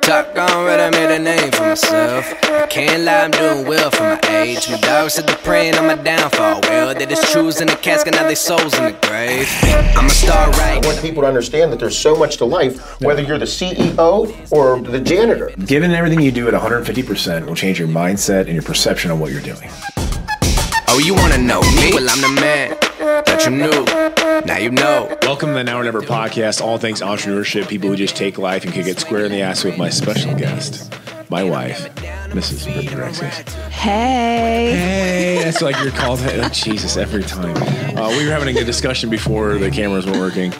Top gone red, I made a name for myself. Can't lie, I'm doing well for my age. My dogs said they're praying on my downfall. Well, they just choose in the casket, now they souls in the grave. I'm a star right. I want people to understand that there's so much to life, whether you're the CEO or the janitor. Giving everything you do at 150% will change your mindset and your perception of what you're doing. Oh, you wanna know me? Well, I'm the man that you knew. Now you know. Welcome to the Now or Never podcast, all things entrepreneurship, people who just take life and kick it square in the ass with my special guest, my wife, Mrs. Brittany Rexis. Hey. Hey, that's like you're called. Oh, Jesus, every time. Uh, we were having a good discussion before the cameras were working,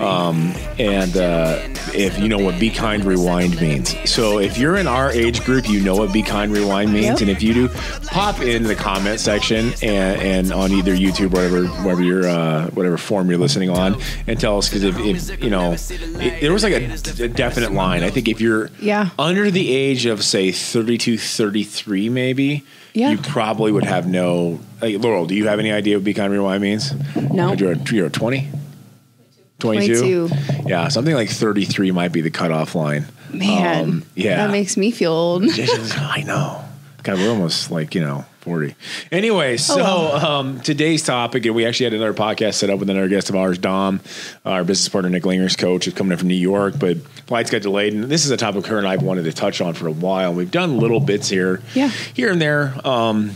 um, and uh, if you know what "Be Kind, Rewind" means. So if you're in our age group, you know what "Be Kind, Rewind" means, Yep. and if you do, pop in the comment section and, and on either YouTube, whatever, whatever your uh, whatever form you're listening on, and tell us because if, if you know, it, there was like a, a definite line. I think if you're Yeah. under the age of say 32, 33, maybe. Yeah. You probably would have no. Like, Laurel, do you have any idea what Be Kind Rewind means? No. You're, you're 20? 22? 22. Yeah, something like 33 might be the cutoff line. Man. Um, yeah. That makes me feel old. I know. God, we're almost like, you know, 40. Anyway, so um, today's topic, and we actually had another podcast set up with another guest of ours, Dom, our business partner, Nick Langer's coach, is coming in from New York, but flights got delayed. And this is a topic her and I wanted to touch on for a while. We've done little bits here, Yeah. here and there. Um,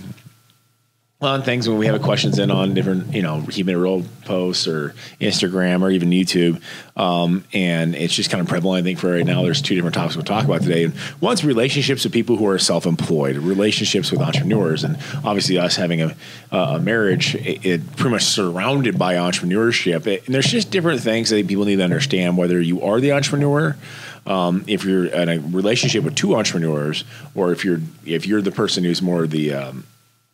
on things when we have questions in on different, you know, it real posts or Instagram or even YouTube. Um, and it's just kind of prevalent, I think, for right now. There's two different topics we'll talk about today. And one's relationships with people who are self employed, relationships with entrepreneurs. And obviously, us having a, a marriage, it, it pretty much surrounded by entrepreneurship. It- and there's just different things that people need to understand whether you are the entrepreneur. Um, if you're in a relationship with two entrepreneurs, or if you're if you're the person who's more the um,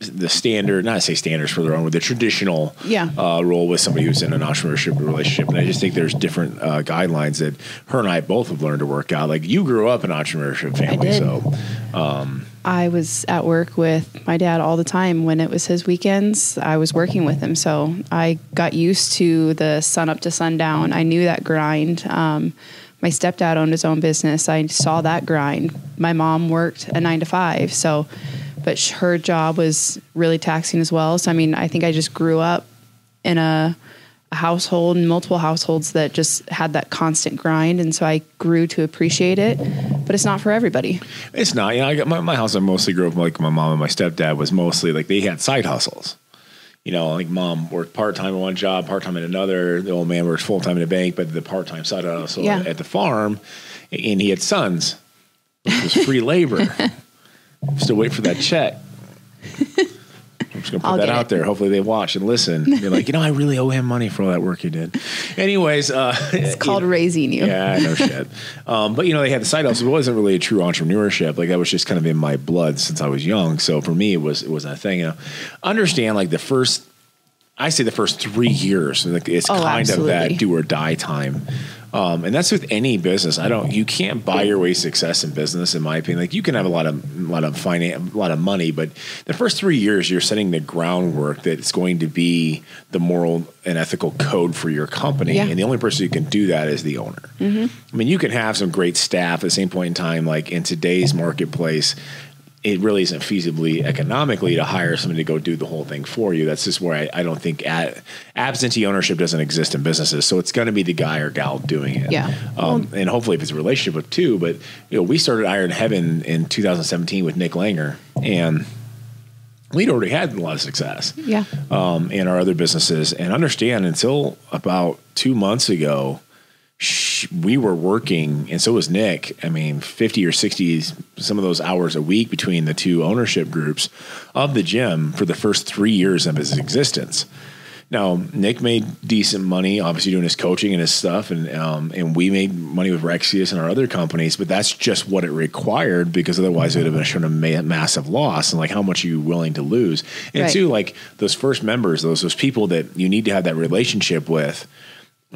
the standard, not to say standards for their own, but the traditional Yeah. uh, role with somebody who's in an entrepreneurship relationship. And I just think there's different uh, guidelines that her and I both have learned to work out. Like you grew up in an entrepreneurship family, so I was at work with my dad all the time. When it was his weekends, I was working with him. So I got used to the sun up to sundown. I knew that grind. Um, my stepdad owned his own business. I saw that grind. My mom worked a nine to five. So, but sh- her job was really taxing as well. So, I mean, I think I just grew up in a, a household and multiple households that just had that constant grind. And so I grew to appreciate it, but it's not for everybody. it's not. You know, I got my, my house. I mostly grew up like my mom and my stepdad was mostly like they had side hustles. You know, like mom worked part time in one job, part time in another. The old man worked full time in a bank, but the part time side hustle Yeah. at the farm, and he had sons, which was free labor. Still wait for that check. I'm just gonna put I'll that out it. there. Hopefully they watch and listen. They're like, you know, I really owe him money for all that work he did. Anyways, uh, It's called raising you. yeah, I know shit. Um, but you know, they had the side hustle. It wasn't really a true entrepreneurship. Like that was just kind of in my blood since I was young. So for me, it was it was a thing. You know, understand like the first, I say the first three years, like it's Oh, kind of that do or die time. Um, and that's with any business. I don't. You can't buy your way success in business, in my opinion. Like you can have a lot of, a lot of finance, a lot of money, but the first three years, you're setting the groundwork that's going to be the moral and ethical code for your company. Yeah. And the only person who can do that is the owner. I mean, you can have some great staff at the same point in time. Like in today's marketplace, it really isn't feasibly economically to hire somebody to go do the whole thing for you. That's just where I, I don't think absentee ownership doesn't exist in businesses. So it's going to be the guy or gal doing it. Yeah. Um, and hopefully, if it's a relationship with two, but you know, we started Iron Heaven in 2017 with Nick Langer, and we'd already had a lot of success Yeah. um, and our other businesses. And understand until about two months ago, we were working, and so was Nick. I mean, 50 or 60, some of those hours a week between the two ownership groups of the gym for the first three years of his existence. Now, Nick made decent money, obviously doing his coaching and his stuff, and um, and we made money with Rexius and our other companies. But that's just what it required because otherwise it would have been shown a ma- massive loss. And like, how much are you willing to lose? And Right. two, like those first members, those those people that you need to have that relationship with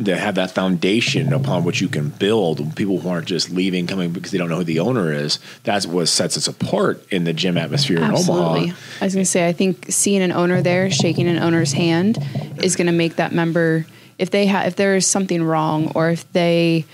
to have that foundation upon which you can build. People who aren't just leaving, coming because they don't know who the owner is. That's what sets us apart in the gym atmosphere in Absolutely. Omaha. I was going to say, I think seeing an owner there, shaking an owner's hand, is going to make that member, if they have, if there is something wrong, or if they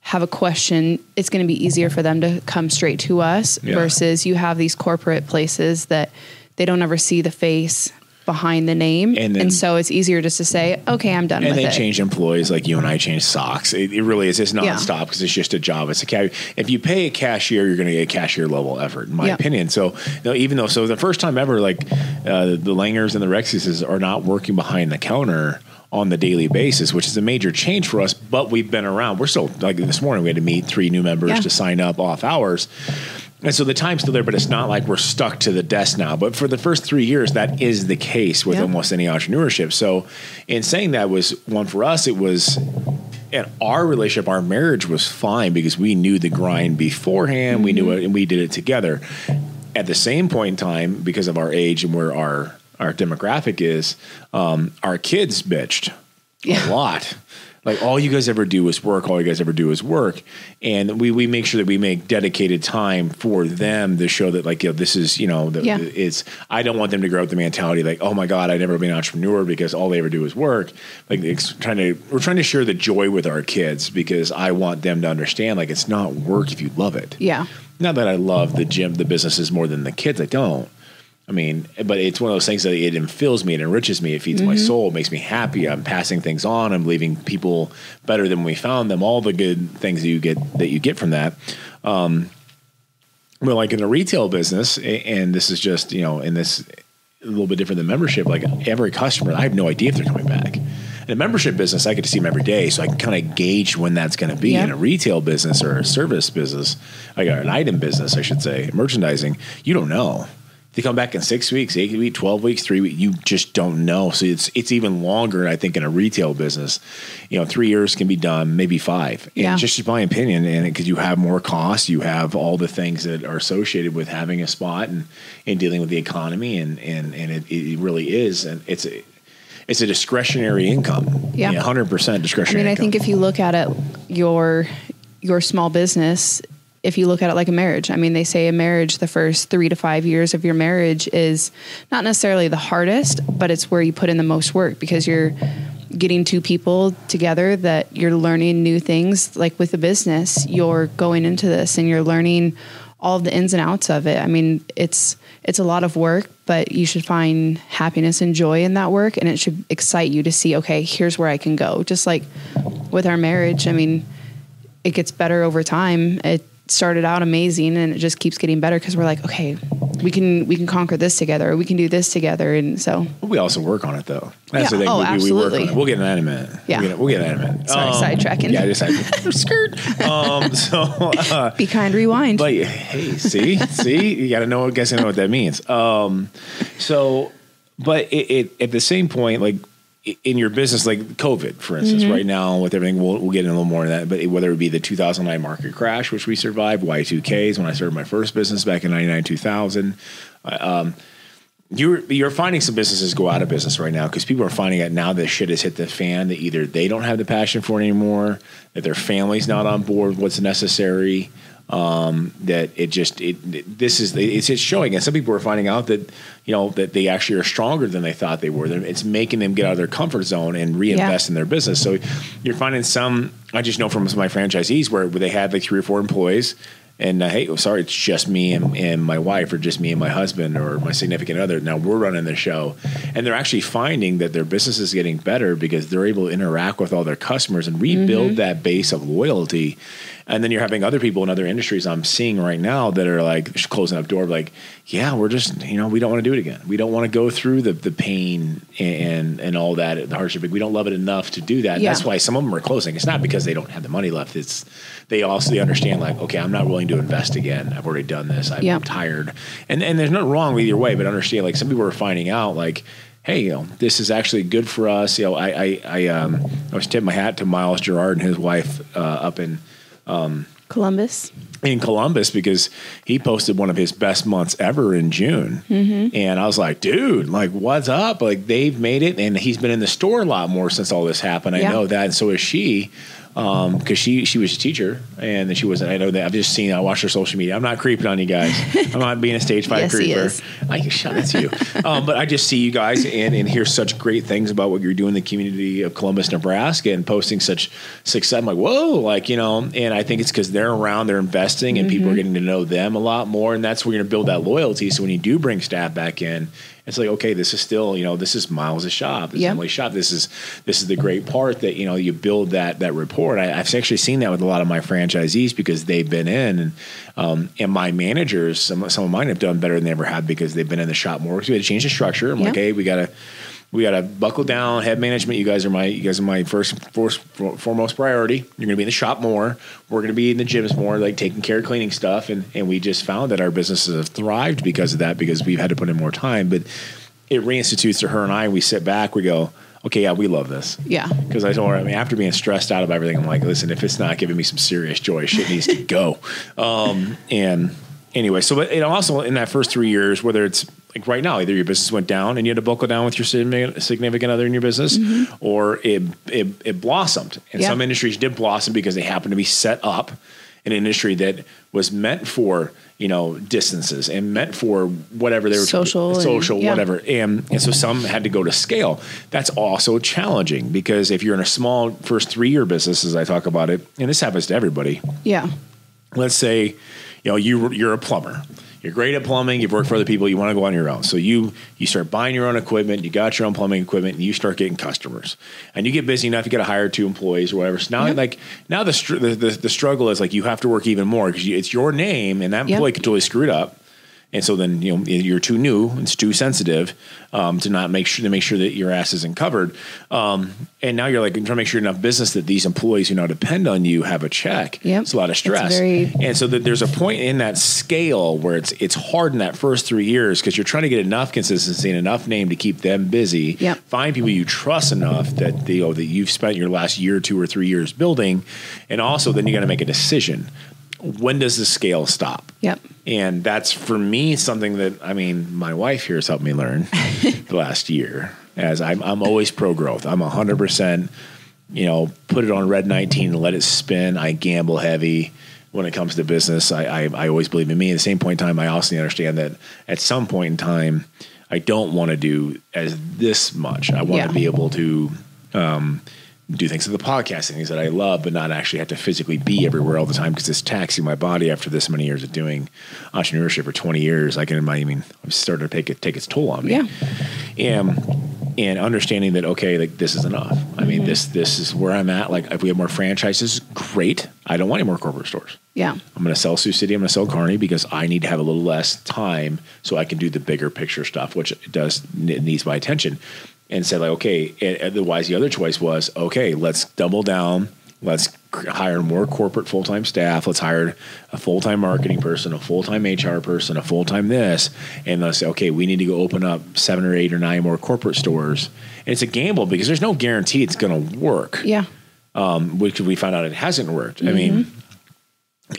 have a question, it's going to be easier for them to come straight to us. Yeah. Versus you have these corporate places that they don't ever see the face behind the name, And and, so it's easier just to say, "Okay, I'm done And with they it." change employees like you and I change socks. It, it really is. It's nonstop because it's just a job. It's a ca- if you pay a cashier, you're going to get a cashier level effort, in my Yeah. opinion. So you know, even though so the first time ever, like uh, the Langers and the Rexuses are not working behind the counter on the daily basis, which is a major change for us. But we've been around. We're still like this morning. We had to meet three new members Yeah. to sign up off hours. And so the time's still there, but it's not like we're stuck to the desk now. But for the first three years, that is the case with Yeah. almost any entrepreneurship. So, in saying that was one for us, it was and our relationship, our marriage was fine because we knew the grind beforehand. We knew it, and we did it together. At the same point in time, because of our age and where our our demographic is, um, our kids bitched Yeah. a lot. Like all you guys ever do is work. All you guys ever do is work, and we we make sure that we make dedicated time for them to show that like you know this is you know the, Yeah. it's I don't want them to grow up with the mentality like oh my god I never be an entrepreneur because all they ever do is work. Like it's trying to we're trying to share the joy with our kids because I want them to understand like it's not work if you love it. yeah, Not that I love the gym, the businesses more than the kids. I don't. I mean, but it's one of those things that it infills me, it enriches me, it feeds my soul, it makes me happy. I'm passing things on. I'm leaving people better than we found them. All the good things that you get that you get from that. Um, well, like in the retail business, and this is just you know, in this a little bit different than membership. Like every customer, I have no idea if they're coming back. In a membership business, I get to see them every day, so I can kind of gauge when that's going to be. In a retail business or a service business, like an item business, I should say, merchandising, you don't know. They come back in six weeks, eight weeks, twelve weeks, three weeks. You just don't know. So it's it's even longer. I think in a retail business, you know, three years can be done, maybe five. And Yeah. just my opinion, and because you have more costs, you have all the things that are associated with having a spot and, and dealing with the economy, and and and it, it really is, and it's a it's a discretionary income, Yeah. hundred percent discretionary. I mean, I income. think if you look at it, your your small business, if you look at it like a marriage, I mean, they say a marriage, the first three to five years of your marriage is not necessarily the hardest, but it's where you put in the most work because you're getting two people together that you're learning new things. Like with a business, you're going into this and you're learning all the ins and outs of it. I mean, it's it's a lot of work, but you should find happiness and joy in that work and it should excite you to see, okay, here's where I can go. Just like with our marriage, I mean, it gets better over time. It started out amazing and it just keeps getting better because we're like, okay, we can we can conquer this together, we can do this together. And so we also work on it though. That's Yeah. the thing. Oh, we, we work on absolutely. it. We'll get in that in minute. Yeah. We'll get, we'll get in that in a minute. Sorry, sidetracking. Yeah, just side- skirt. Um, so. Uh, be kind, rewind. But hey, see, see, you got to know. I guess I know what that means. Um, so, but it, it at the same point, like in your business, like COVID, for instance, Mm-hmm. right now with everything, we'll, we'll get in a little more of that. But it- whether it be the 2009 market crash, which we survived, Y2Ks when I started my first business back in 99, 2000. Um, you're you're finding some businesses go out of business right now because people are finding out now that shit has hit the fan that either they don't have the passion for it anymore, that their family's not on board with what's necessary, um, that it just it, it- this is it's it's showing, and some people are finding out that you know that they actually are stronger than they thought they were. It's making them get out of their comfort zone and reinvest Yeah. in their business. So you're finding some. I just know from some of my franchisees where, where they had like three or four employees. And uh, hey, sorry, it's just me and, and my wife, or just me and my husband, or my significant other. Now we're running the show, and they're actually finding that their business is getting better because they're able to interact with all their customers and rebuild that base of loyalty. And then you're having other people in other industries I'm seeing right now that are like closing up door, like, yeah, we're just, you know, we don't want to do it again. We don't want to go through the the pain and and all that, the hardship. We don't love it enough to do that. Yeah. That's why some of them are closing. It's not because they don't have the money left. It's they also they understand like, okay, I'm not willing to invest again. I've already done this. I'm Yeah. tired. And and there's nothing wrong with either way, but understand like some people are finding out like, hey, you know, this is actually good for us. You know, I I I um I was tipping my hat to Miles Gerard and his wife uh, up in Columbus. in Columbus because he posted one of his best months ever in June. Mm-hmm. And I was like, dude, like, what's up? Like, they've made it. And he's been in the store a lot more since all this happened. I Yeah. know that. And so is she. Um, cause she, she was a teacher and then she wasn't, I know that I've just seen, I watched her social media. I'm not creeping on you guys. I'm not being a stage five Yes, creeper. I can shut it to you. Um, but I just see you guys and, and hear such great things about what you're doing in the community of Columbus, Nebraska and posting such success. I'm like, whoa, like, you know, and I think it's because they're around, they're investing and people are getting to know them a lot more. And that's where you're going to build that loyalty. So when you do bring staff back in, it's like, okay, this is still, you know, this is Miles' shop. This Yep. is Emily's shop. This is, this is the great part that, you know, you build that, that rapport. I, I've actually seen that with a lot of my franchisees because they've been in and, um, and my managers, some, some of mine have done better than they ever have because they've been in the shop more. So we had to change the structure. I'm like, hey, we got to, we got to buckle down. Head management, you guys are my, you guys are my first, first foremost priority. You're going to be in the shop more. We're going to be in the gyms more, like taking care of cleaning stuff. And and we just found that our businesses have thrived because of that because we've had to put in more time. But it reinstitutes to her and I. We sit back. We go, okay, yeah, we love this. Yeah. Because I told her, I mean, after being stressed out of everything, I'm like, listen, if it's not giving me some serious joy, shit needs to go. Um, and anyway, so but, you also in that first three years, whether it's like right now, either your business went down and you had to buckle down with your significant other in your business, mm-hmm. or it, it it blossomed. And Yeah. some industries did blossom because they happened to be set up in an industry that was meant for you know distances and meant for whatever they were Social and- social yeah. whatever and, and so some had to go to scale that's also challenging because if you're in a small first three year business as i talk about it and this happens to everybody Yeah. let's say you know you you're a plumber. You're great at plumbing. You've worked for other people. You want to go on your own. So you you start buying your own equipment. You got your own plumbing equipment and you start getting customers. And you get busy enough you got to hire two employees or whatever. So now like now the, str- the, the the struggle is like you have to work even more because it's your name and that Yep. employee could totally screw it up and so then you know you're too new, it's too sensitive um, to not make sure to make sure that your ass isn't covered. Um, and now you're like trying to make sure enough business that these employees who now depend on you have a check. Yep. It's a lot of stress. very- and so that there's a point in that scale where it's it's hard in that first three years because you're trying to get enough consistency and enough name to keep them busy. Yep. Find people you trust enough that they, you know that you've spent your last year, two or three years building, and also then you got to make a decision. When does the scale stop? Yep. And that's for me something that I mean, my wife here has helped me learn the last year. As I'm, I'm always pro growth. I'm hundred percent. You know, put it on red 19 and let it spin. I gamble heavy when it comes to business. I, I, I always believe in me. At the same point in time, I also understand that at some point in time, I don't want to do as this much. I want Yeah. to be able to um, do things with the podcast and things that I love, but not actually have to physically be everywhere all the time because it's taxing my body after this many years of doing entrepreneurship for 20 years. I can, I mean, I'm starting to take it, take its toll on me. Yeah. And, and understanding that, okay, like this is enough. I mean, mm-hmm. this, this is where I'm at. Like if we have more franchises, great. I don't want any more corporate stores. Yeah. I'm going to sell Sioux City. I'm going to sell Kearney because I need to have a little less time so I can do the bigger picture stuff, which does needs my attention. And said like, okay. and Otherwise, the other choice was okay. Let's double down. Let's hire more corporate full time staff. Let's hire a full time marketing person, a full time HR person, a full time this, and let's say, okay, we need to go open up seven or eight or nine more corporate stores. And it's a gamble because there's no guarantee it's going to work Yeah. um, which we found out it hasn't worked. I mean,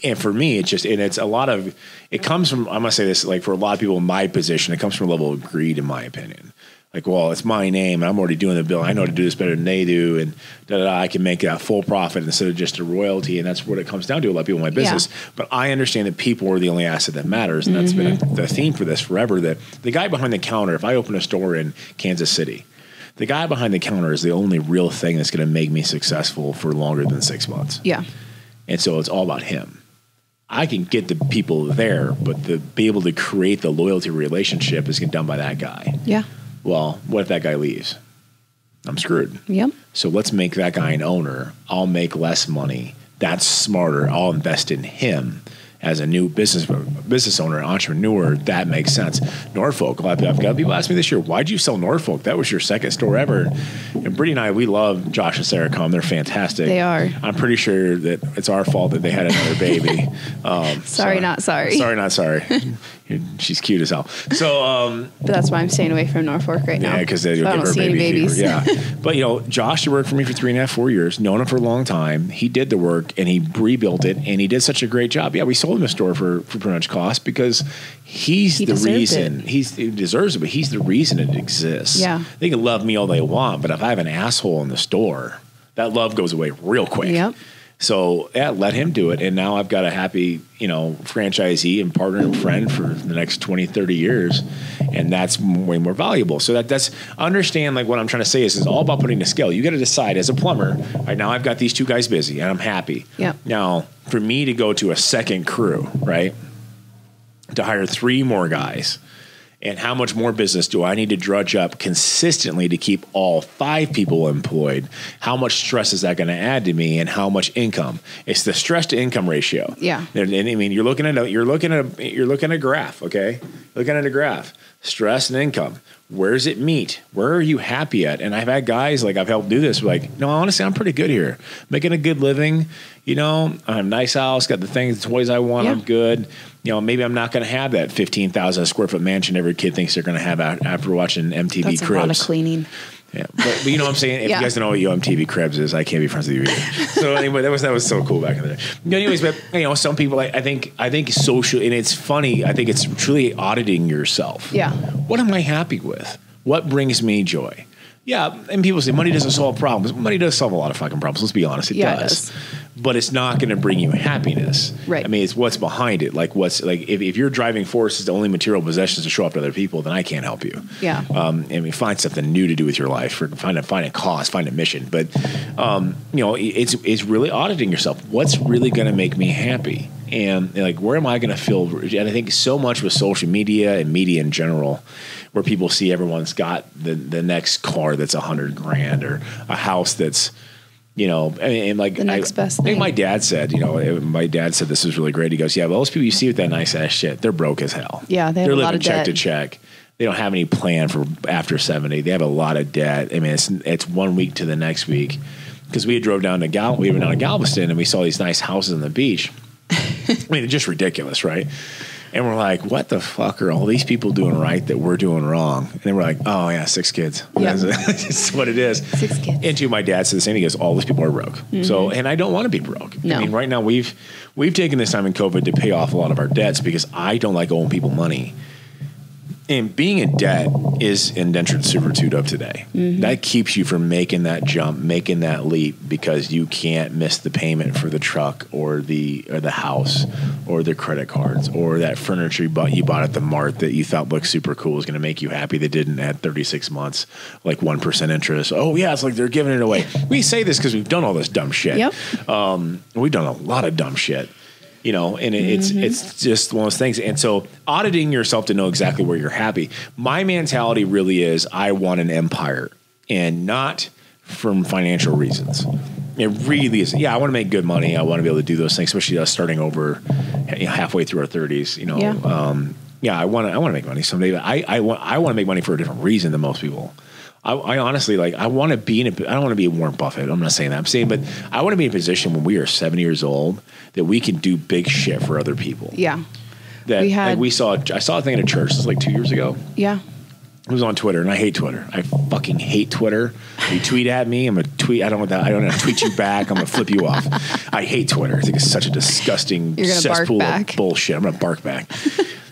and for me, it's just, and it's a lot of, it comes from, I'm gonna say this, like for a lot of people in my position, it comes from a level of greed, in my opinion. Like, well, it's my name, and I'm already doing the bill. I know how to do this better than they do, and da, da, da, I can make a full profit instead of just a royalty, and that's what it comes down to. A lot of people in my business, but I understand that people are the only asset that matters, and that's been mm-hmm. the theme for this forever. That the guy behind the counter, if I open a store in Kansas City, the guy behind the counter is the only real thing that's going to make me successful for longer than six months. Yeah. And so it's all about him. I can get the people there, but to be able to create the loyalty relationship is done by that guy. Yeah. Well, what if that guy leaves? I'm screwed. Yep. So let's make that guy an owner. I'll make less money. That's smarter. I'll invest in him as a new business business owner, entrepreneur, that makes sense. Norfolk, a lot of, I've got people ask me this year, why'd you sell Norfolk? That was your second store ever. And Brittany and I, we love Josh and Sarah Come. They're fantastic. They are. I'm pretty sure that it's our fault that they had another baby. Um, Sorry, not sorry. Sorry, not sorry. She's cute as hell. So, um, But that's why I'm staying away from Norfolk right now. yeah, because So you'll I give don't her see any baby babies. fever. Yeah, but you know, Josh worked for me for three and a half, four years. Known him for a long time. He did the work and he rebuilt it, and he did such a great job. Yeah, we sold him a store for for pretty much cost because he's He the reason. it. He's he deserves it, but he's the reason it exists. Yeah. they can love me all they want, but if I have an asshole in the store, that love goes away real quick. Yep. So yeah, let him do it. And now I've got a happy, you know, franchisee and partner and friend for the next 20, 30 years. And that's way more valuable. So that that's understand like what I'm trying to say is it's all about putting the scale. You got to decide as a plumber, right now I've got these two guys busy and I'm happy. Yep. Now, for me to go to a second crew, right? To hire three more guys. And how much more business do I need to drudge up consistently to keep all five people employed? How much stress is that going to add to me, and how much income? It's the stress to income ratio. Yeah. and, and I mean, you're looking at a, you're looking at a, you're looking at a graph. Okay, looking at a graph, stress and income. Where does it meet? Where are you happy at? And I've had guys like I've helped do this. Like, no, honestly, I'm pretty good here, making a good living. You know, I have a nice house, got the things, the toys I want. Yeah. I'm good. You know, maybe I'm not going to have that 15,000 square foot mansion every kid thinks they're going to have after watching MTV That's Cribs. a lot of cleaning. Yeah, but, but you know what I'm saying. If Yeah. you guys don't know what MTV Cribs is, I can't be friends with you either. so anyway, that was that was so cool back in the day. Anyways, but you know, some people, I, I think, I think social, and it's funny. I think it's truly auditing yourself. Yeah. What am I happy with? What brings me joy? Yeah, and people say money doesn't solve problems. Money does solve a lot of fucking problems. Let's be honest, it Yeah, it does. does. But it's not going to bring you happiness. Right. I mean, it's what's behind it. Like what's like if, if your driving force is the only material possessions to show up to other people, then I can't help you. Yeah. Um, I mean, find something new to do with your life, or find a find a cause, find a mission. But um, you know, it's it's really auditing yourself. What's really going to make me happy, and like where am I going to feel? And I think so much with social media and media in general, where people see everyone's got the the next car that's a hundred grand or a house that's. You know, and, and like The next I, best I think my dad said, you know, eh, my dad said this was really great. He goes, "Yeah, well, those people you see with that nice ass shit, they're broke as hell. Yeah, they have they're a living lot of check to check. They don't have any plan for after seventy. They have a lot of debt. I mean, it's it's one week to the next week because we drove down to Gal, we went down to Galveston and we saw these nice houses on the beach. I mean, it's just ridiculous, right? And we're like, what the fuck are all these people doing right that we're doing wrong? And then we're like, oh yeah, six kids. Yeah. That's what it is. Six kids. And to my dad said the same. He goes, all these people are broke. So, and I don't want to be broke. Mm-hmm. No. I mean, right now we've we've taken this time in COVID to pay off a lot of our debts because I don't like owing people money. And being in debt is indentured servitude of today. Mm-hmm. That keeps you from making that jump, making that leap because you can't miss the payment for the truck or the or the house or the credit cards or that furniture you bought you bought at the mart that you thought looked super cool is going to make you happy They didn't at 36 months like 1% interest. Oh yeah, it's like they're giving it away. We say this cuz we've done all this dumb shit. Yep. Um, we've done a lot of dumb shit you know and it, it's it's just one of those things. And so auditing yourself to know exactly where you're happy. My mentality really is i want an empire and not from financial reasons. It really is. Yeah i want to make good money. I want to be able to do those things especially us starting over you know, halfway through our 30s you know Yeah. um, yeah i want to i want to make money someday but i i want i want to make money for a different reason than most people I, I honestly like. I want to be in. A, I don't want to be a Warren Buffett. I'm not saying that. I'm saying, but I want to be in a position when we are 70 years old that we can do big shit for other people. Yeah. That We had- like we saw. I saw a thing in a church. Was like two years ago. Yeah. It was on Twitter, and I hate Twitter. I fucking hate Twitter. You tweet at me, I'm gonna tweet. I don't want that. I don't want to Tweet you back. I'm gonna flip you off. I hate Twitter. I think it's such a disgusting You're gonna bark cesspool of bullshit. I'm gonna bark back.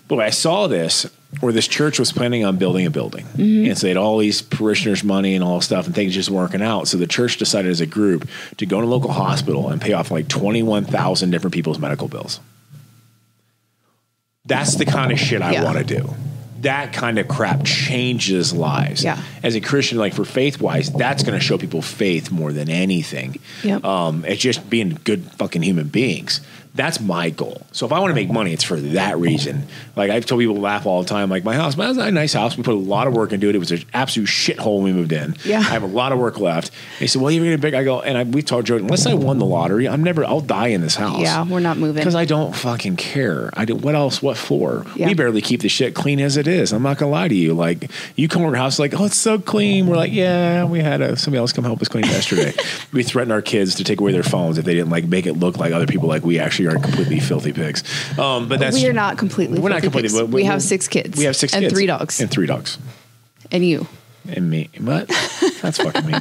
but I saw this where this church was planning on building a building, Mm-hmm. and so they had all these parishioners' money and all this stuff, and things just weren't working out. So the church decided as a group to go to a local hospital and pay off like twenty one thousand different people's medical bills. That's the kind of shit I Yeah. want to do. That kind of crap changes lives. Yeah. As a Christian, like for faith wise, that's going to show people faith more than anything. Yep. Um, it's just being good fucking human beings. That's my goal. So if I want to make money, it's for that reason. Like I've told people laugh all the time. Like my house, my house is a nice house. We put a lot of work into it. It was an absolute shithole when we moved in. Yeah. I have a lot of work left. And he said, "Well, you're gonna big." I go, and I, we told Joe, unless I won the lottery, I'm never. I'll die in this house. Yeah, we're not moving. because I don't fucking care. I do. What else? What for? Yeah. We barely keep the shit clean as it is. I'm not gonna lie to you. Like you come over our house, like, oh, it's so clean. We're like, yeah, we had a, somebody else come help us clean yesterday. we threatened our kids to take away their phones if they didn't like make it look like other people like we actually are completely filthy pigs. Um, but that's we are not completely. We're not filthy completely. pigs. but we have six kids. We have six and kids three dogs and three dogs and you. and me. But that's fucking me.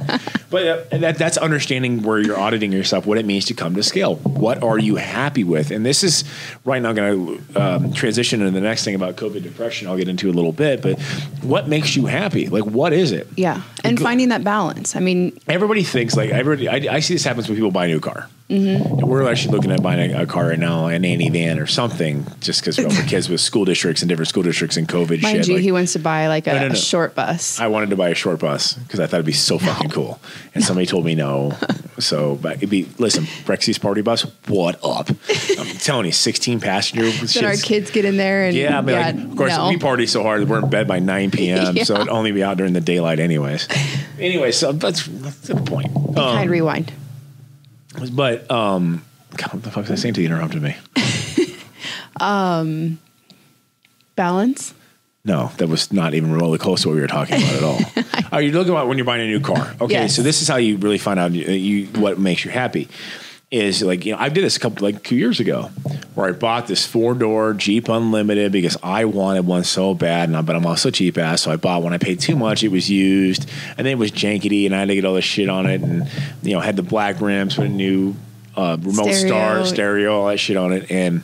But uh, that, that's understanding where you're auditing yourself, what it means to come to scale. What are you happy with? And this is right now going to um, transition into the next thing about COVID depression. I'll get into a little bit, but what makes you happy? Like, what is it? Yeah, and Go- finding that balance. I mean, Everybody thinks like everybody. I, I see this happens when people buy a new car. Mm-hmm. We're actually looking at buying a, a car right now, an Annie van or something, just because we're kids with school districts and different school districts and COVID mind shit. you, like- he wants to buy like a, No, no, no. a short bus. I wanted to buy a short bus because I thought it'd be so fucking cool. And somebody told me no. So, but it'd be, listen, Brexi's party bus, what up? I'm telling you, 16 passenger. then our kids get in there and Yeah, I mean, like, of course, we party so hard that we're in bed by 9 p.m., so it'd only be out during the daylight, anyways. anyway, so that's, that's the point. Um, kind rewind. But, um, God, what the fuck was I saying to you interrupted me? Balance. No, that was not even remotely close to what we were talking about at all. Are you looking about when you're buying a new car? Okay, Yes. so this is how you really find out you, you what makes you happy. Is like you know I did this a couple like two years ago, where I bought this four door Jeep Unlimited because I wanted one so bad, and I, but I'm also cheap ass, so I bought one. I paid too much; it was used, and then it was jankety, and I had to get all this shit on it, and you know had the black rims, put a new uh, remote Stereo. star, stereo, all that shit on it, and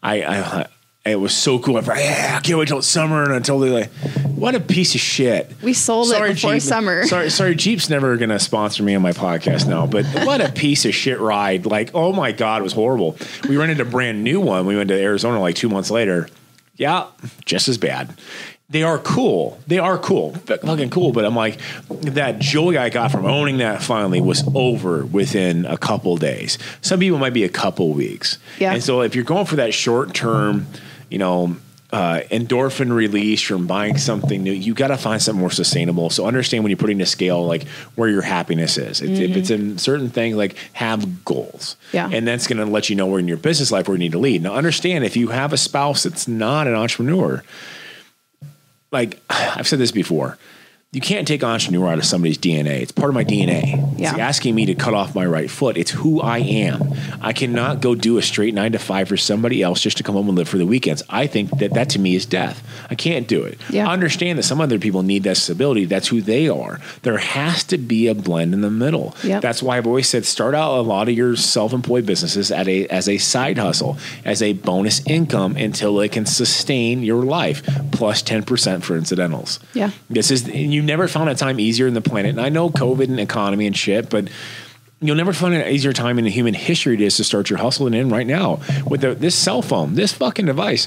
I, I it was so cool. I thought, yeah, I can't wait till it's summer. And I told her like, what a piece of shit. We sold it before summer. Sorry, sorry, Jeep's never gonna sponsor me on my podcast now. But what a piece of shit ride. Like, oh my god, it was horrible. We rented a brand new one. We went to Arizona like two months later. Yeah, just as bad. They are cool. They are cool. Fucking cool. But I'm like, that joy I got from owning that finally was over within a couple days. Some people might be a couple weeks. Yeah. And so if you're going for that short term, you know, uh, endorphin release from buying something new, you got to find something more sustainable. So understand when you're putting to scale, like where your happiness is. If, if it's in certain things, like have goals. Yeah. And that's going to let you know where in your business life where you need to lead. Now understand if you have a spouse that's not an entrepreneur, like I've said this before, you can't take entrepreneur out of somebody's DNA. It's part of my DNA. Yeah. It's asking me to cut off my right foot. It's who I am. I cannot go do a straight nine to five for somebody else just to come home and live for the weekends. I think that that to me is death. I can't do it. Yeah. I understand that some other people need that stability. That's who they are. There has to be a blend in the middle. Yep. That's why I've always said start out a lot of your self-employed businesses at a as a side hustle, as a bonus income until it can sustain your life, plus plus ten percent for incidentals. Yeah. This is you never found a time easier in the planet. And I know COVID and economy and shit, but you'll never find an easier time in human history it is to start your hustling in right now with the, this cell phone, this fucking device.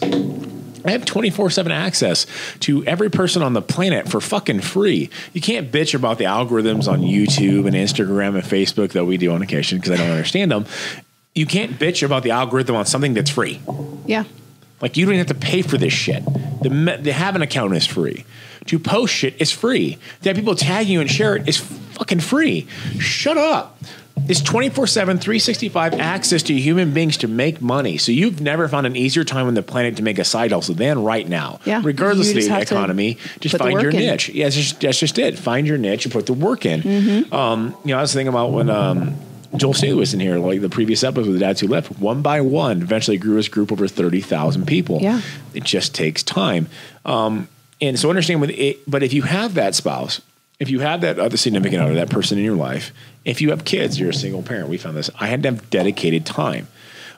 I have 24 7 access to every person on the planet for fucking free. You can't bitch about the algorithms on YouTube and Instagram and Facebook, though we do on occasion because I don't understand them. You can't bitch about the algorithm on something that's free. Yeah. Like you don't even have to pay for this shit. The have an account is free. To post shit is free. To have people tag you and share it is fucking free. Shut up. It's 24 7, 365 access to human beings to make money. So you've never found an easier time on the planet to make a side hustle than right now. Yeah. Regardless of the just have to economy, just find your in. niche. Yeah, that's just, that's just it. Find your niche and put the work in. Mm-hmm. Um, you know, I was thinking about when um, Joel Staley was in here, like the previous episode with the Dads Who Left, one by one, eventually grew his group over 30,000 people. Yeah. It just takes time. Um, and so understand with it, but if you have that spouse, if you have that other significant other, that person in your life, if you have kids, you're a single parent. We found this. I had to have dedicated time.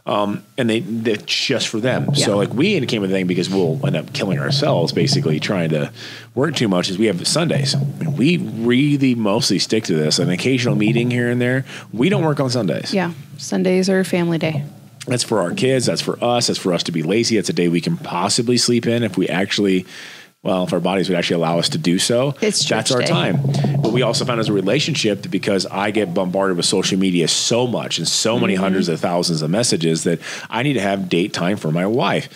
Um, and they, they're just for them. Yeah. So like we came with a thing because we'll end up killing ourselves basically trying to work too much is we have Sundays. And we really mostly stick to this. An occasional meeting here and there. We don't work on Sundays. Yeah. Sundays are family day. That's for our kids. That's for us. That's for us to be lazy. It's a day we can possibly sleep in if we actually, well, if our bodies would actually allow us to do so. It's that's our day. time. But we also found as a relationship that because I get bombarded with social media so much and so many Mm-hmm. hundreds of thousands of messages that I need to have date time for my wife.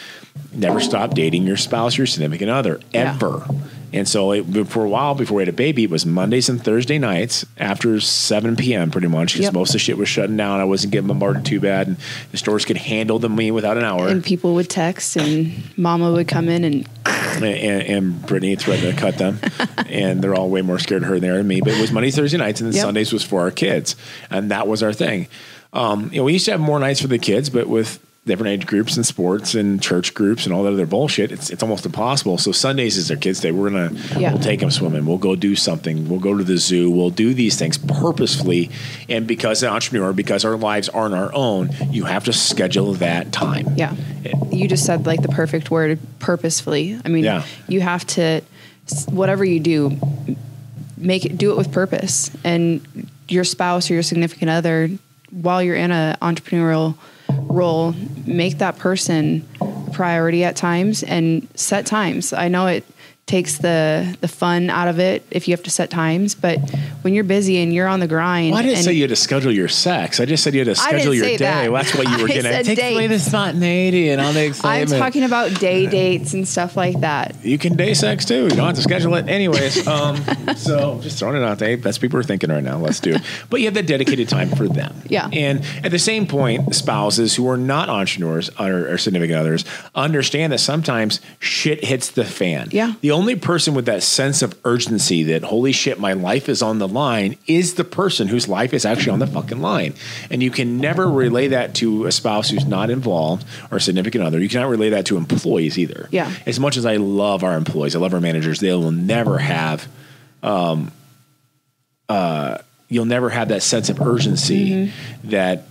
Never stop dating your spouse, your significant other, Yeah. ever. And so it, for a while before we had a baby, it was Mondays and Thursday nights after 7 p.m. pretty much because Yep. most of the shit was shutting down. I wasn't getting bombarded too bad, and the stores could handle the me without an hour. And people would text, and Mama would come in and and, and Brittany threatened to cut them, and they're all way more scared of her than they are me. But it was Monday, Thursday nights, and then Yep. Sundays was for our kids, and that was our thing. Um, you know, we used to have more nights for the kids, but with different age groups and sports and church groups and all that other bullshit, it's it's almost impossible. So Sundays is their kids' day. We're gonna Yeah. we'll take them swimming. We'll go do something. We'll go to the zoo. We'll do these things purposefully, and because an entrepreneur, because our lives aren't our own, you have to schedule that time. Yeah. You just said like the perfect word purposefully. I mean, Yeah. you have to whatever you do make it do it with purpose and your spouse or your significant other while you're in a entrepreneurial role make that person a priority at times and set times. I know it takes the the fun out of it if you have to set times, but when you're busy and you're on the grind Well, I didn't say you had to schedule your sex. I just said you had to schedule your day. that. Well, that's what you were getting said Take away the spontaneity and all the excitement. I'm talking about day dates and stuff like that. you can day sex too. You don't have to schedule it anyways. Um, so just throwing it out there. That's people are thinking right now. Let's do it. But you have that dedicated time for them. Yeah. And at the same point, spouses who are not entrepreneurs or, or significant others understand that sometimes shit hits the fan. Yeah. The only person with that sense of urgency that holy shit, my life is on the line is the person whose life is actually on the fucking line. And you can never relay that to a spouse who's not involved or a significant other. You cannot relay that to employees either. Yeah. As much as I love our employees, I love our managers, they will never have um uh you'll never have that sense of urgency that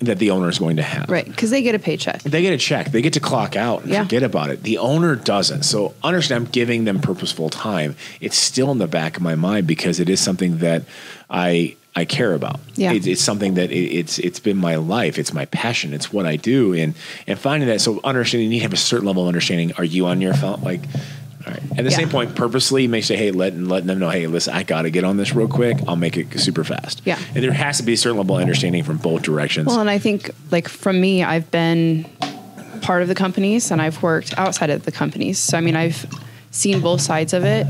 that the owner is going to have. Right, because they get a paycheck. They get a check. They get to clock out and Yeah. forget about it. The owner doesn't. So understand I'm giving them purposeful time. It's still in the back of my mind because it is something that I I care about. Yeah. It's, it's something that it, it's it's been my life. It's my passion. It's what I do. And and finding that so understanding you need to have a certain level of understanding. Are you on your phone? Like all right. At the Yeah. same point, purposely, you may say, "Hey, letting letting them know, hey, listen, I got to get on this real quick. I'll make it super fast." Yeah. and there has to be a certain level of understanding from both directions. Well, and I think like from me, I've been part of the companies and I've worked outside of the companies. So I mean, I've seen both sides of it,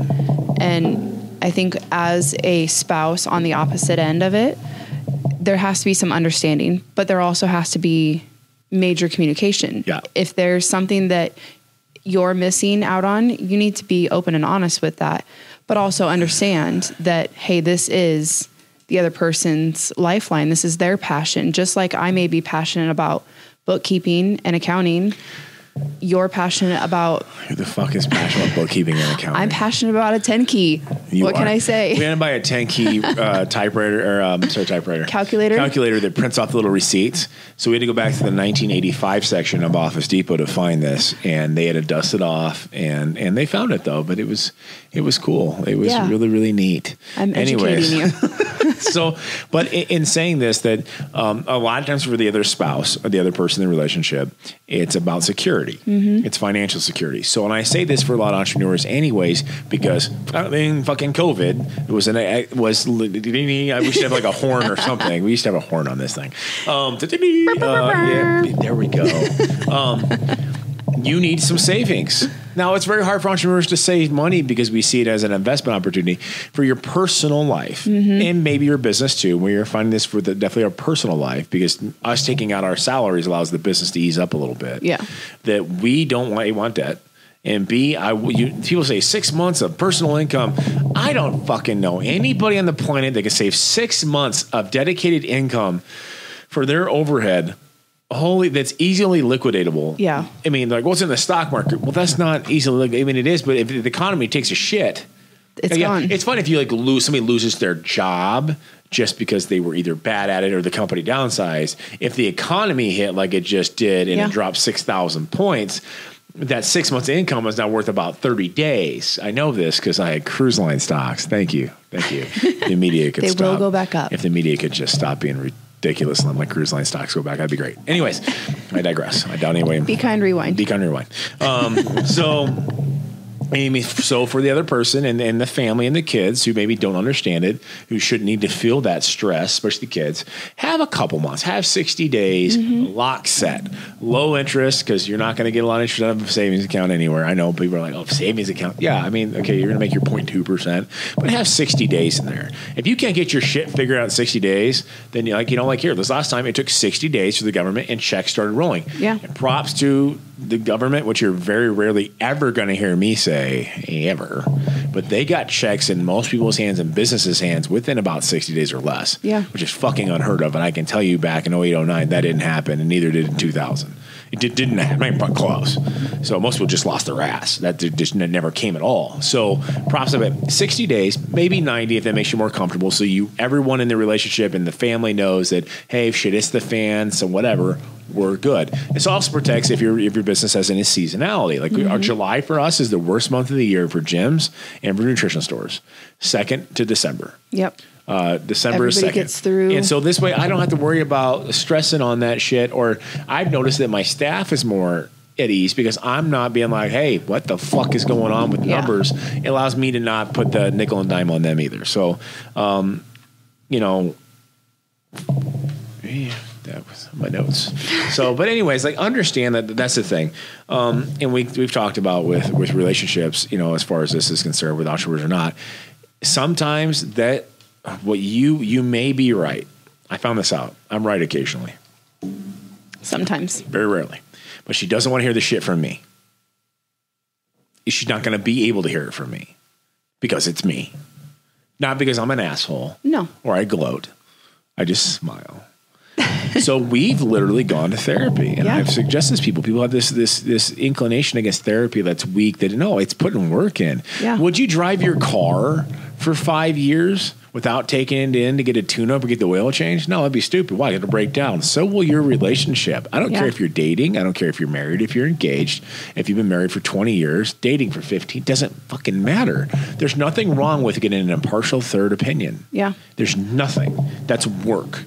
and I think as a spouse on the opposite end of it, there has to be some understanding, but there also has to be major communication. Yeah. If there's something that you're missing out on, you need to be open and honest with that, but also understand that, hey, this is the other person's lifeline. This is their passion. Just like I may be passionate about bookkeeping and accounting, you're passionate about, Who the fuck is passionate about bookkeeping and accounting? I'm passionate about a 10 key. You what can are. I We say? had to buy a 10 key uh, typewriter or um, sorry, typewriter Calculator? calculator that prints off the little receipts. So we had to go back to the 1985 section of Office Depot to find this, and they had to dust it off, and and they found it though. But it was it was cool. It was Yeah. really really neat. I'm Anyways. educating you. so, but in, in saying this, that um, a lot of times for the other spouse or the other person in the relationship, it's about security. Mm-hmm. It's financial security. So, and I say this for a lot of entrepreneurs, anyways, because I mean, fucking COVID it was an it was I we should have like a horn or something. We used to have a horn on this thing. Um, uh, yeah, there we go. Um, you need some savings. Now, it's very hard for entrepreneurs to save money because we see it as an investment opportunity for your personal life Mm-hmm. and maybe your business too. We are finding this for the, definitely our personal life because us taking out our salaries allows the business to ease up a little bit. Yeah. That we don't want, want debt. And B, I you, people say six months of personal income. I don't fucking know anybody on the planet that can save six months of dedicated income for their overhead holy that's easily liquidatable Yeah. i mean like what's in the stock market well that's not easily i mean it is but if the economy takes a shit It's yeah, gone. it's fun if you like lose somebody loses their job just because they were either bad at it or the company downsized if the economy hit like it just did and Yeah. it dropped 6000 points that six months income is now worth about 30 days i know this because i had cruise line stocks thank you thank you the media could They will go back up. if the media could just stop being ridiculous and let my cruise line stocks go back that'd be great anyways i digress i doubt anyway Be kind, rewind. Be kind rewind. Um, so I mean, so for the other person and, and the family and the kids who maybe don't understand it, who shouldn't need to feel that stress, especially the kids, have a couple months, have 60 days, mm-hmm. lock set, low interest, because you're not going to get a lot of interest out of a savings account anywhere. I know people are like, oh, savings account. Yeah, I mean, okay, you're going to make your 0.2%, but have 60 days in there. If you can't get your shit figured out in 60 days, then you're like, you know, like here, this last time it took 60 days for the government and checks started rolling. Yeah. And props to the government, which you're very rarely ever going to hear me say ever, but they got checks in most people's hands and businesses' hands within about 60 days or less. Yeah. Which is fucking unheard of. And I can tell you back in 08, 09, that didn't happen, and neither did in 2000. It did, didn't happen, not even close. So most people just lost their ass. That just never came at all. So props of it. 60 days, maybe 90 if that makes you more comfortable. So you, everyone in the relationship and the family knows that, hey, shit, it's the fan, so whatever, we're good. This also protects if your if your business has any seasonality. Like Mm-hmm. our July for us is the worst month of the year for gyms and for nutrition stores. Second to December. Yep. Uh, December second. gets through. and so this way I don't have to worry about stressing on that shit. Or I've noticed that my staff is more at ease because I'm not being like, "Hey, what the fuck is going on with Yeah. numbers?" It allows me to not put the nickel and dime on them either. So, um, you know, yeah, that was my notes. So, but anyways, like understand that that's the thing. Um, and we we've talked about with with relationships, you know, as far as this is concerned, with entrepreneurs or not. Sometimes that what you you may be right. I found this out. I'm right occasionally, Sometimes. very rarely, but she doesn't want to hear the shit from me. She's not going to be able to hear it from me because it's me, not because I'm an asshole No. or I gloat. I just smile. so we've literally gone to therapy, and Yeah. I've suggested to people. People have this this this inclination against therapy that's weak. That no, it's putting work in. Yeah. Would you drive your car for five years without taking it in to get a tune up or get the oil changed? No, that'd be stupid. Why? It'll break down. So will your relationship. I don't Yeah. care if you're dating. I don't care if you're married. If you're engaged. If you've been married for 20 years, dating for 15 doesn't fucking matter. There's nothing wrong with getting an impartial third opinion. Yeah. There's nothing. That's work.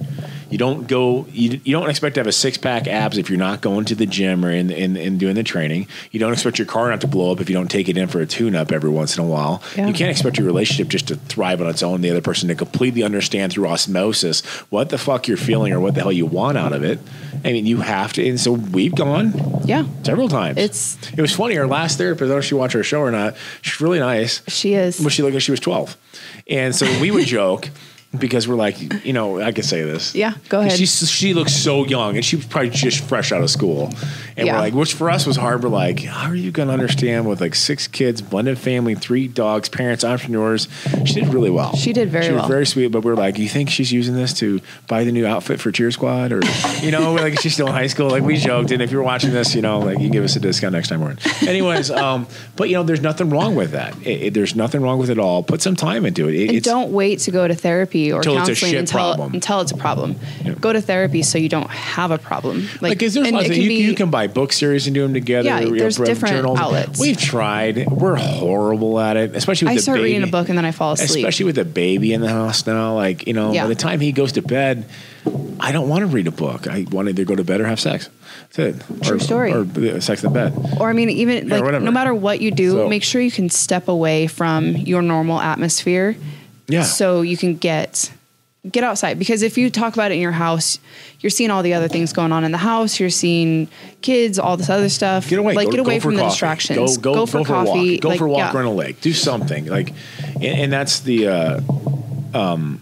You don't go. You, you don't expect to have a six pack abs if you're not going to the gym or in, in in doing the training. You don't expect your car not to blow up if you don't take it in for a tune up every once in a while. Yeah. You can't expect your relationship just to thrive on its own. The other person to completely understand through osmosis what the fuck you're feeling or what the hell you want out of it. I mean, you have to. And so we've gone Yeah. several times. It's- it was funny. Our last therapist, I don't know if she watched our show or not. She's really nice. She is. But she looked like she was 12. And so we would joke because we're like, you know, I can say this. Yeah, go ahead. She, she looks so young and she was probably just fresh out of school. And Yeah. we're like, which for us was hard. We're like, how are you going to understand with like six kids, blended family, three dogs, parents, entrepreneurs? She did really well. She did very she was well. very sweet. But we're like, you think she's using this to buy the new outfit for Cheer Squad? Or, you know, we're like, she's still in high school. Like we joked. And if you're watching this, you know, like you can give us a discount next time we're in. Anyways, um, but you know, there's nothing wrong with that. It, it- there's nothing wrong with it all. Put some time into it. It- And don't wait to go to therapy or Until it's a counseling shit until problem. until it's a problem. Go to therapy so you don't have a problem. Like, is there and it can you, be- you can buy book series and do them together. Yeah, there's different journals. outlets. We've tried. We're horrible at it, especially with I the start baby. reading a book and then I fall asleep. Especially with the baby in the house now. Like, you know, Yeah. by the time he goes to bed, I don't want to read a book. I want to either go to bed or have sex. That's it. True or, story. Or uh, sex in bed. or I mean, even Yeah, like no matter what you do, So- make sure you can step away from your normal atmosphere. Yeah. So you can get get outside because if you talk about it in your house, you're seeing all the other things going on in the house. You're seeing kids, all this other stuff. Get away. Like go, get away go for from the coffee. distractions. Go, go, for go coffee. a walk. Go for a walk yeah. around a lake. Do something like, and, and that's the. Uh, um,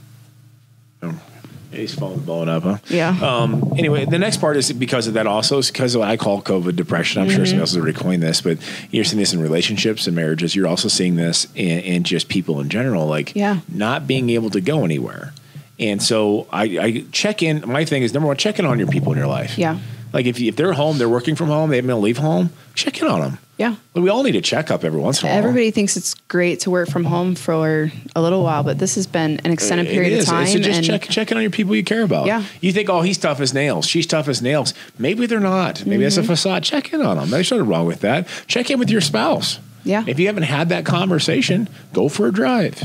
his phone's blowing up, huh? Yeah. Um, anyway, the next part is because of that. Also, is because of what I call COVID depression. I'm sure Mm-hmm. somebody else has already coined this, but you're seeing this in relationships and marriages. You're also seeing this in, in just people in general, like Yeah. not being able to go anywhere. And so I, I check in. My thing is number one, check in on your people in your life. Yeah. Like if, you, if they're home, they're working from home, they haven't been to leave home, check in on them. Yeah. But we all need to check up every once in a while. Everybody thinks it's great to work from home for a little while, but this has been an extended period of time. So just check check in on your people you care about. Yeah. You think, oh, he's tough as nails. She's tough as nails. Maybe they're not. Maybe that's a Mm-hmm. facade. Check in on them. There's nothing wrong with that. Check in with your spouse. Yeah. If you haven't had that conversation, go for a drive.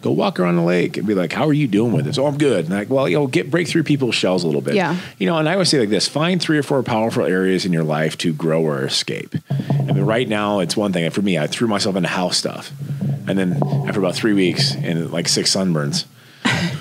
Go walk around the lake and be like, "How are you doing with this?" Oh, I'm good. And like, well, you know, get break through people's shells a little bit. Yeah. You know, and I always say like this: find three or four powerful areas in your life to grow or escape. I mean, right now it's one thing for me. I threw myself into house stuff, and then after about three weeks and like six sunburns,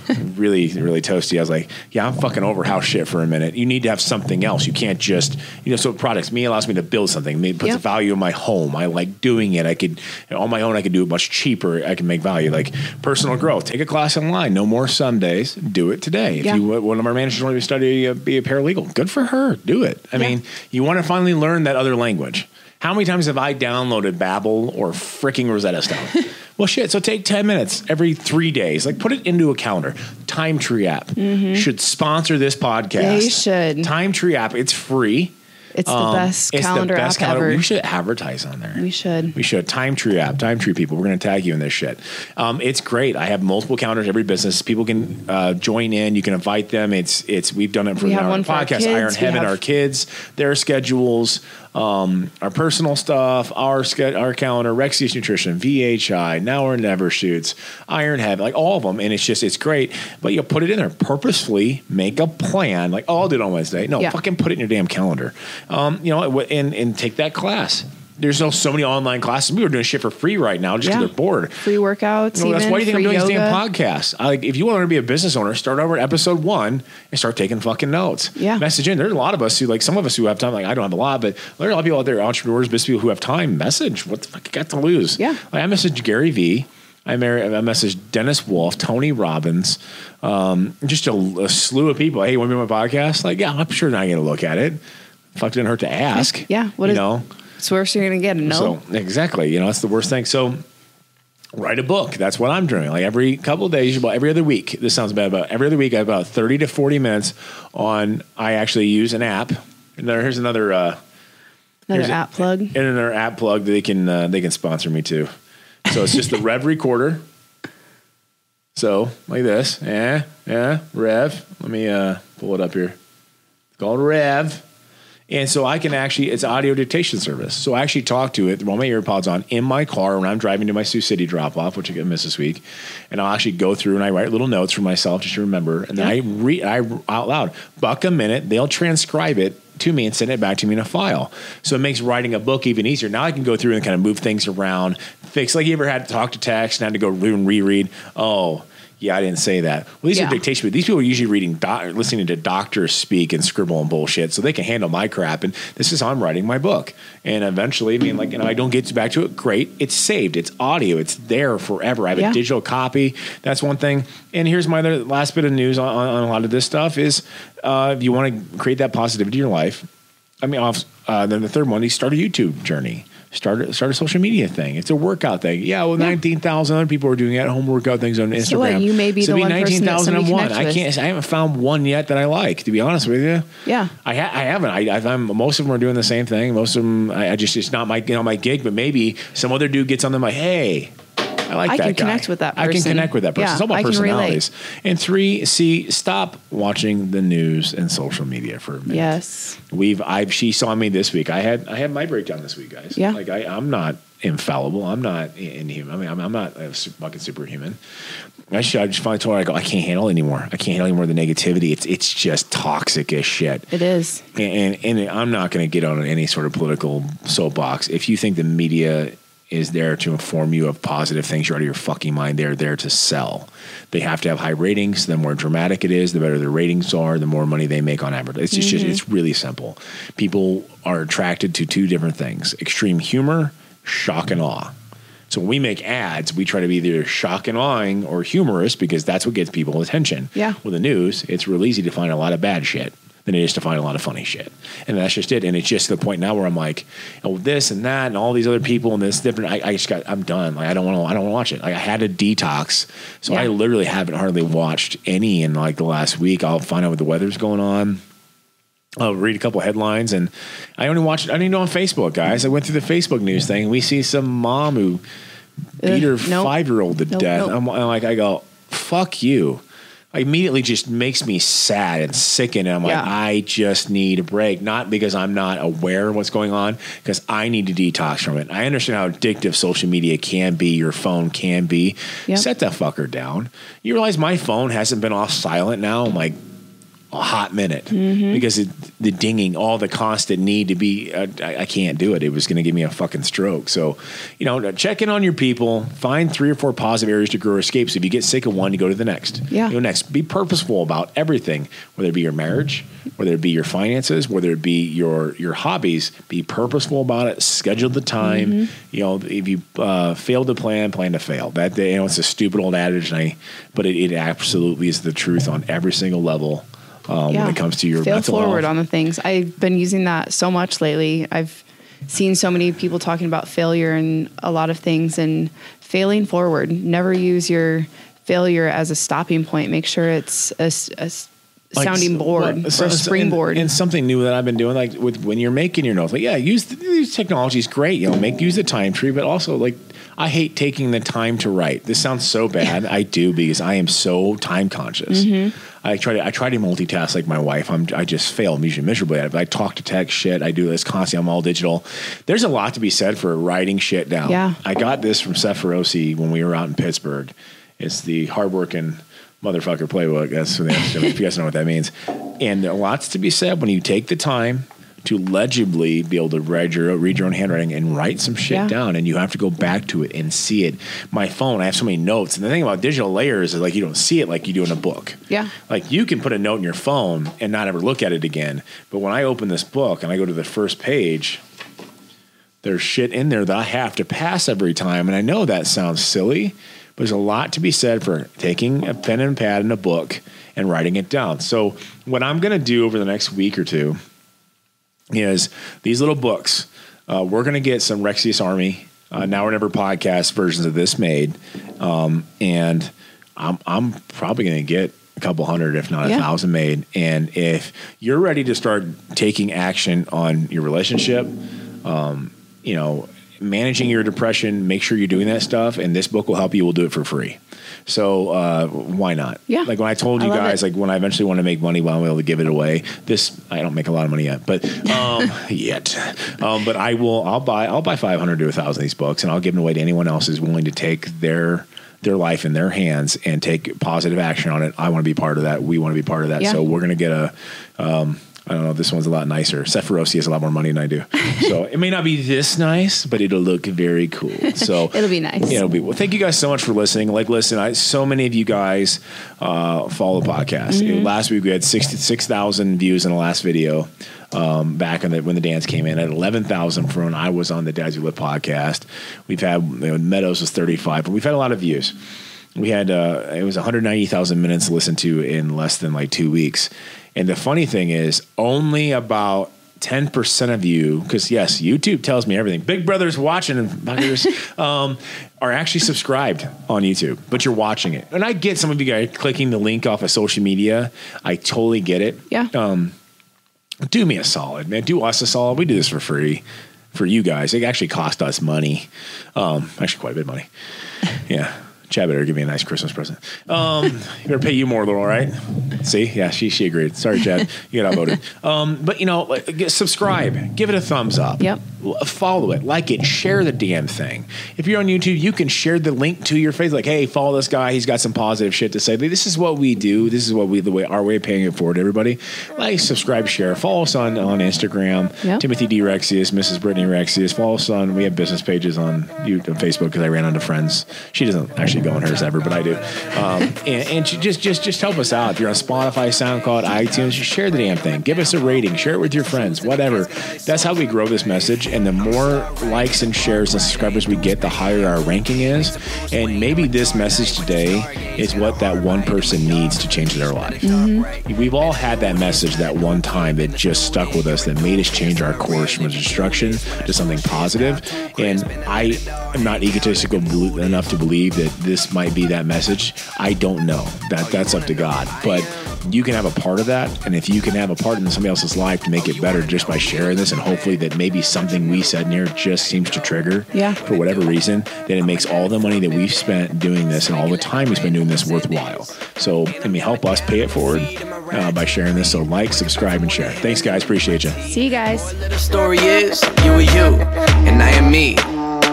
really, really toasty. I was like, yeah, I'm fucking over house shit for a minute. You need to have something else. You can't just, you know, so products, me allows me to build something. It puts Yep. value in my home. I like doing it. I could, on my own, I could do it much cheaper. I can make value. Like personal growth. Take a class online. No more Sundays. Do it today. If Yeah. you, one of our managers wanted to study, uh, be a paralegal, good for her. Do it. I Yeah. mean, you want to finally learn that other language. How many times have I downloaded Babbel or freaking Rosetta Stone? well, shit. So take 10 minutes every three days. Like put it into a calendar. Time Tree app should sponsor this podcast. Mm-hmm. They should. Time Tree app. It's free. It's the Um, best it's calendar the best app calendar. ever. We should advertise on there. We should. We should. Time Tree app. Time Tree people. We're going to tag you in this shit. Um, it's great. I have multiple calendars. Every business people can uh, join in. You can invite them. It's it's. We've done it for We have our one podcast. Iron We Heaven. have- Our kids. Their schedules. Um, our personal stuff. Our ske- Our calendar. Rexius Nutrition. VHI. Now or never shoots. Iron Heaven. Like all of them. And it's just it's great. But you put it in there purposefully. Make a plan. Like oh, I'll do it on Wednesday. No, Yeah. fucking put it in your damn calendar. Um, you know, and and take that class. There's no so many online classes. We were doing shit for free right now just because Yeah. they're bored. Free workouts. You know, that's even, why do you think I'm doing these damn yoga. podcasts? I, like, if you want to be a business owner, start over at episode one and start taking fucking notes. Yeah. Message in. There's a lot of us who, like, some of us who have time. Like, I don't have a lot, but there are a lot of people out there, entrepreneurs, business people who have time. Message. What the fuck you got to lose? Yeah. Like, I messaged Gary Vee. I messaged Dennis Wolf, Tony Robbins, um, just a, a slew of people. Hey, want to be on my podcast? Like, yeah, I'm sure not going to look at it. Fuck, didn't hurt to ask. Yeah. What you is- know? It's worse you're gonna get a no. So exactly, you know, that's the worst thing. So write a book. That's what I'm doing. Like every couple of days, about every other week. This sounds bad, but every other week I have about 30 to 40 minutes on. I actually use an app. And there, here's another. Uh, Another here's a- app plug. and another app plug that they can uh, they can sponsor me too. So it's just the Rev Recorder. So like this, yeah, yeah, Rev. Let me uh, pull it up here. It's called Rev. And so I can actually, it's audio dictation service. So I actually talk to it, roll my earpods on in my car when I'm driving to my Sioux City drop off, which I get missed this week. And I'll actually go through and I write little notes for myself just to remember. And then I read I out loud, buck a minute, they'll transcribe it to me and send it back to me in a file. So it makes writing a book even easier. Now I can go through and kind of move things around, fix like you ever had to talk to text and had to go and reread. Oh, yeah, I didn't say that. Well, these Yeah. are dictation, but these people are usually reading, doc, listening to doctors speak and scribble and bullshit, so they can handle my crap. And this is how I'm writing my book. And eventually, I mean, like, you know, I don't get back to it. Great, it's saved, it's audio, it's there forever. I have Yeah. a digital copy. That's one thing. And here's my other last bit of news on, on, a lot of this stuff is uh, if you want to create that positivity in your life. I mean, off. Uh, then the third one, you start a YouTube journey. Start a, start a social media thing. It's a workout thing. Yeah, well, Yeah. nineteen thousand other people are doing at home workout things on Instagram. So what, you may be the one that 19,000 and one. I can't. I haven't found one yet that I like. To be honest with you. Yeah. I, ha- I haven't. I, I, I'm, most of them are doing the same thing. Most of them, I, I just it's not my you know my gig. But maybe some other dude gets on them like, hey, I like I that can guy. connect with that person. I can connect with that person. Yeah, it's all about I can personalities. And three, see, stop watching the news and social media for a minute. Yes. We've I've she saw me this week. I had I had my breakdown this week, guys. Yeah. Like I, I'm not infallible. I'm not inhuman. I mean, I'm, I'm not a su- fucking superhuman. I, should, I just finally told her I go. I can't handle it anymore. I can't handle any more of the negativity. It's it's just toxic as shit. It is. And and, and I'm not going to get on any sort of political soapbox. If you think the media is there to inform you of positive things, you're out of your fucking mind. They're there to sell. They have to have high ratings. The more dramatic it is, the better the ratings are, the more money they make on advertising. It's just, just it's really simple. People are attracted to two different things: extreme humor, shock and awe. So when we make ads, we try to be either shock and awing or humorous because that's what gets people attention. Yeah. With the news, it's real easy to find a lot of bad shit than it is to find a lot of funny shit. And that's just it. And it's just to the point now where I'm like, oh, this and that and all these other people and this different. I, I just got, I'm done. Like I don't want to, I don't want to watch it. Like I had a detox, so Yeah. I literally haven't hardly watched any in like the last week. I'll find out what the weather's going on. I'll read a couple headlines, and I only watched. I didn't know on Facebook, guys. I went through the Facebook news thing. and We see some mom who beat her nope. five year old to Nope, death. nope. I'm, I'm like, I go, fuck you. Immediately just makes me sad and sickened. And I'm Yeah. like, I just need a break. Not because I'm not aware of what's going on, because I need to detox from it. I understand how addictive social media can be, your phone can be. Yep. Set that fucker down. You realize my phone hasn't been off silent now in like a hot minute because it, the dinging, all the constant need to be, uh, I, I can't do it. It was going to give me a fucking stroke. So, you know, check in on your people, find three or four positive areas to grow or escape. So if you get sick of one, you go to the next. Yeah. You go next. Be purposeful about everything, whether it be your marriage, whether it be your finances, whether it be your your hobbies. Be purposeful about it. Schedule the time. Mm-hmm. You know, if you uh, fail to plan, plan to fail. That you know, it's a stupid old adage, and I, but it, it absolutely is the truth on every single level um, when it comes to your fail mental forward health. on the things. I've been using that so much lately. I've seen so many people talking about failure and a lot of things and failing forward. Never use your failure as a stopping point. Make sure it's a Like, sounding board well, or so- a springboard. And, and something new that I've been doing, like with when you're making your notes, like yeah, use the, use technology is great. You know, make use of the time tree, but also like I hate taking the time to write. This sounds so bad. I do because I am so time conscious. Mm-hmm. I try to I try to multitask like my wife. I'm I just fail usually miserably at it. But I talk to text shit. I do this constantly. I'm all digital. There's a lot to be said for writing shit down. Yeah. I got this from Seth Feroce when we were out in Pittsburgh. It's the hardworking motherfucker playbook. That's what they- if you guys know what that means. And there are lots to be said when you take the time to legibly be able to read your read your own handwriting and write some shit Yeah. down, and you have to go back to it and see it. My phone, I have so many notes, and the thing about digital layers is like you don't see it like you do in a book. Yeah. like you can put a note in your phone and not ever look at it again. But when I open this book and I go to the first page, there's shit in there that I have to pass every time. And I know that sounds silly, but there's a lot to be said for taking a pen and pad and a book and writing it down. So, what I'm going to do over the next week or two is these little books. Uh, we're going to get some Rexius Army, uh, Now or Never podcast versions of this made. Um, and I'm, I'm probably going to get a couple hundred, if not a Yeah. thousand made. And if you're ready to start taking action on your relationship, um, you know, managing your depression, make sure you're doing that stuff. And this book will help you. We'll do it for free. So uh, why not? Yeah. Like when I told you love guys, it. like when I eventually want to make money, well, be able to give it away. This I don't make a lot of money yet, but um, yet. Um, but I will. I'll buy. I'll buy five hundred to a thousand of these books, and I'll give them away to anyone else who's willing to take their their life in their hands and take positive action on it. I want to be part of that. We want to be part of that. Yeah. So we're gonna get a. Um, I don't know. This one's a lot nicer. Seth Feroce has a lot more money than I do, so it may not be this nice, but it'll look very cool. So It'll be nice. Yeah, it'll be. Well, thank you guys so much for listening. Like, listen, I, so many of you guys uh, follow the podcast. Mm-hmm. Last week we had 66,000 views in the last video. Um, back the, when the dance came in at 11,000 for when I was on the Dads Who Live podcast. We've had you know, Meadows was 35, but we've had a lot of views. We had uh, it was 190,000 minutes listened to in less than like two weeks. And the funny thing is, only about 10% of you, because yes, YouTube tells me everything. Big Brother's watching and fuckers, um, are actually subscribed on YouTube, but you're watching it. And I get some of you guys clicking the link off of social media. I totally get it. yeah. Um, do me a solid, man. Do us a solid. We do this for free for you guys. It actually cost us money. Um, actually, quite a bit of money. Yeah. Chad better give me a nice Christmas present. Um, better pay you more, little, right? See, yeah, she she agreed. Sorry, Chad, you got outvoted. Um, but you know, like, get, subscribe, give it a thumbs up. Yep. L- Follow it, like it, share the damn thing. If you're on YouTube, you can share the link to your face. Like, hey, follow this guy. He's got some positive shit to say. This is what we do. This is what we the way our way of paying it forward. Everybody, like, subscribe, share, follow us on on Instagram. Yep. Timothy D Rexius, Mrs. Brittany Rexius. Follow us on. We have business pages on YouTube, and Facebook because I ran onto friends. She doesn't actually go on hers ever, but I do. Um, and and just just just help us out. If you're on Spotify, SoundCloud, iTunes, just share the damn thing. Give us a rating. Share it with your friends. Whatever. That's how we grow this message. And the more likes and shares and subscribers we get, the higher our ranking is. And maybe this message today is what that one person needs to change their life. We've all had that message that one time that just stuck with us, that made us change our course from destruction to something positive. And I am not egotistical enough to believe that this might be that message. I don't know. That that's up to God. But you can have a part of that, and if you can have a part in somebody else's life to make it better just by sharing this, and hopefully that maybe something we said in here just seems to trigger Yeah. for whatever reason, then it makes all the money that we've spent doing this and all the time we've spent doing this worthwhile. So let me help us pay it forward uh, by sharing this. So like, subscribe, and share. Thanks, guys. Appreciate you. See you guys.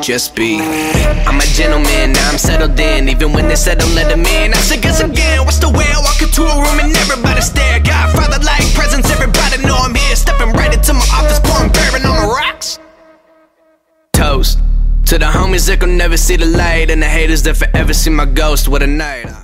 Just be. I'm a gentleman, now I'm settled in. Even when they said don't let him in, I said guess again. What's the way I walk into a room and everybody stare? Godfather like presence, everybody know I'm here. Stepping right into my office, pouring bourbon on the rocks. Toast to the homies that could never see the light, and the haters that forever see my ghost. What a night.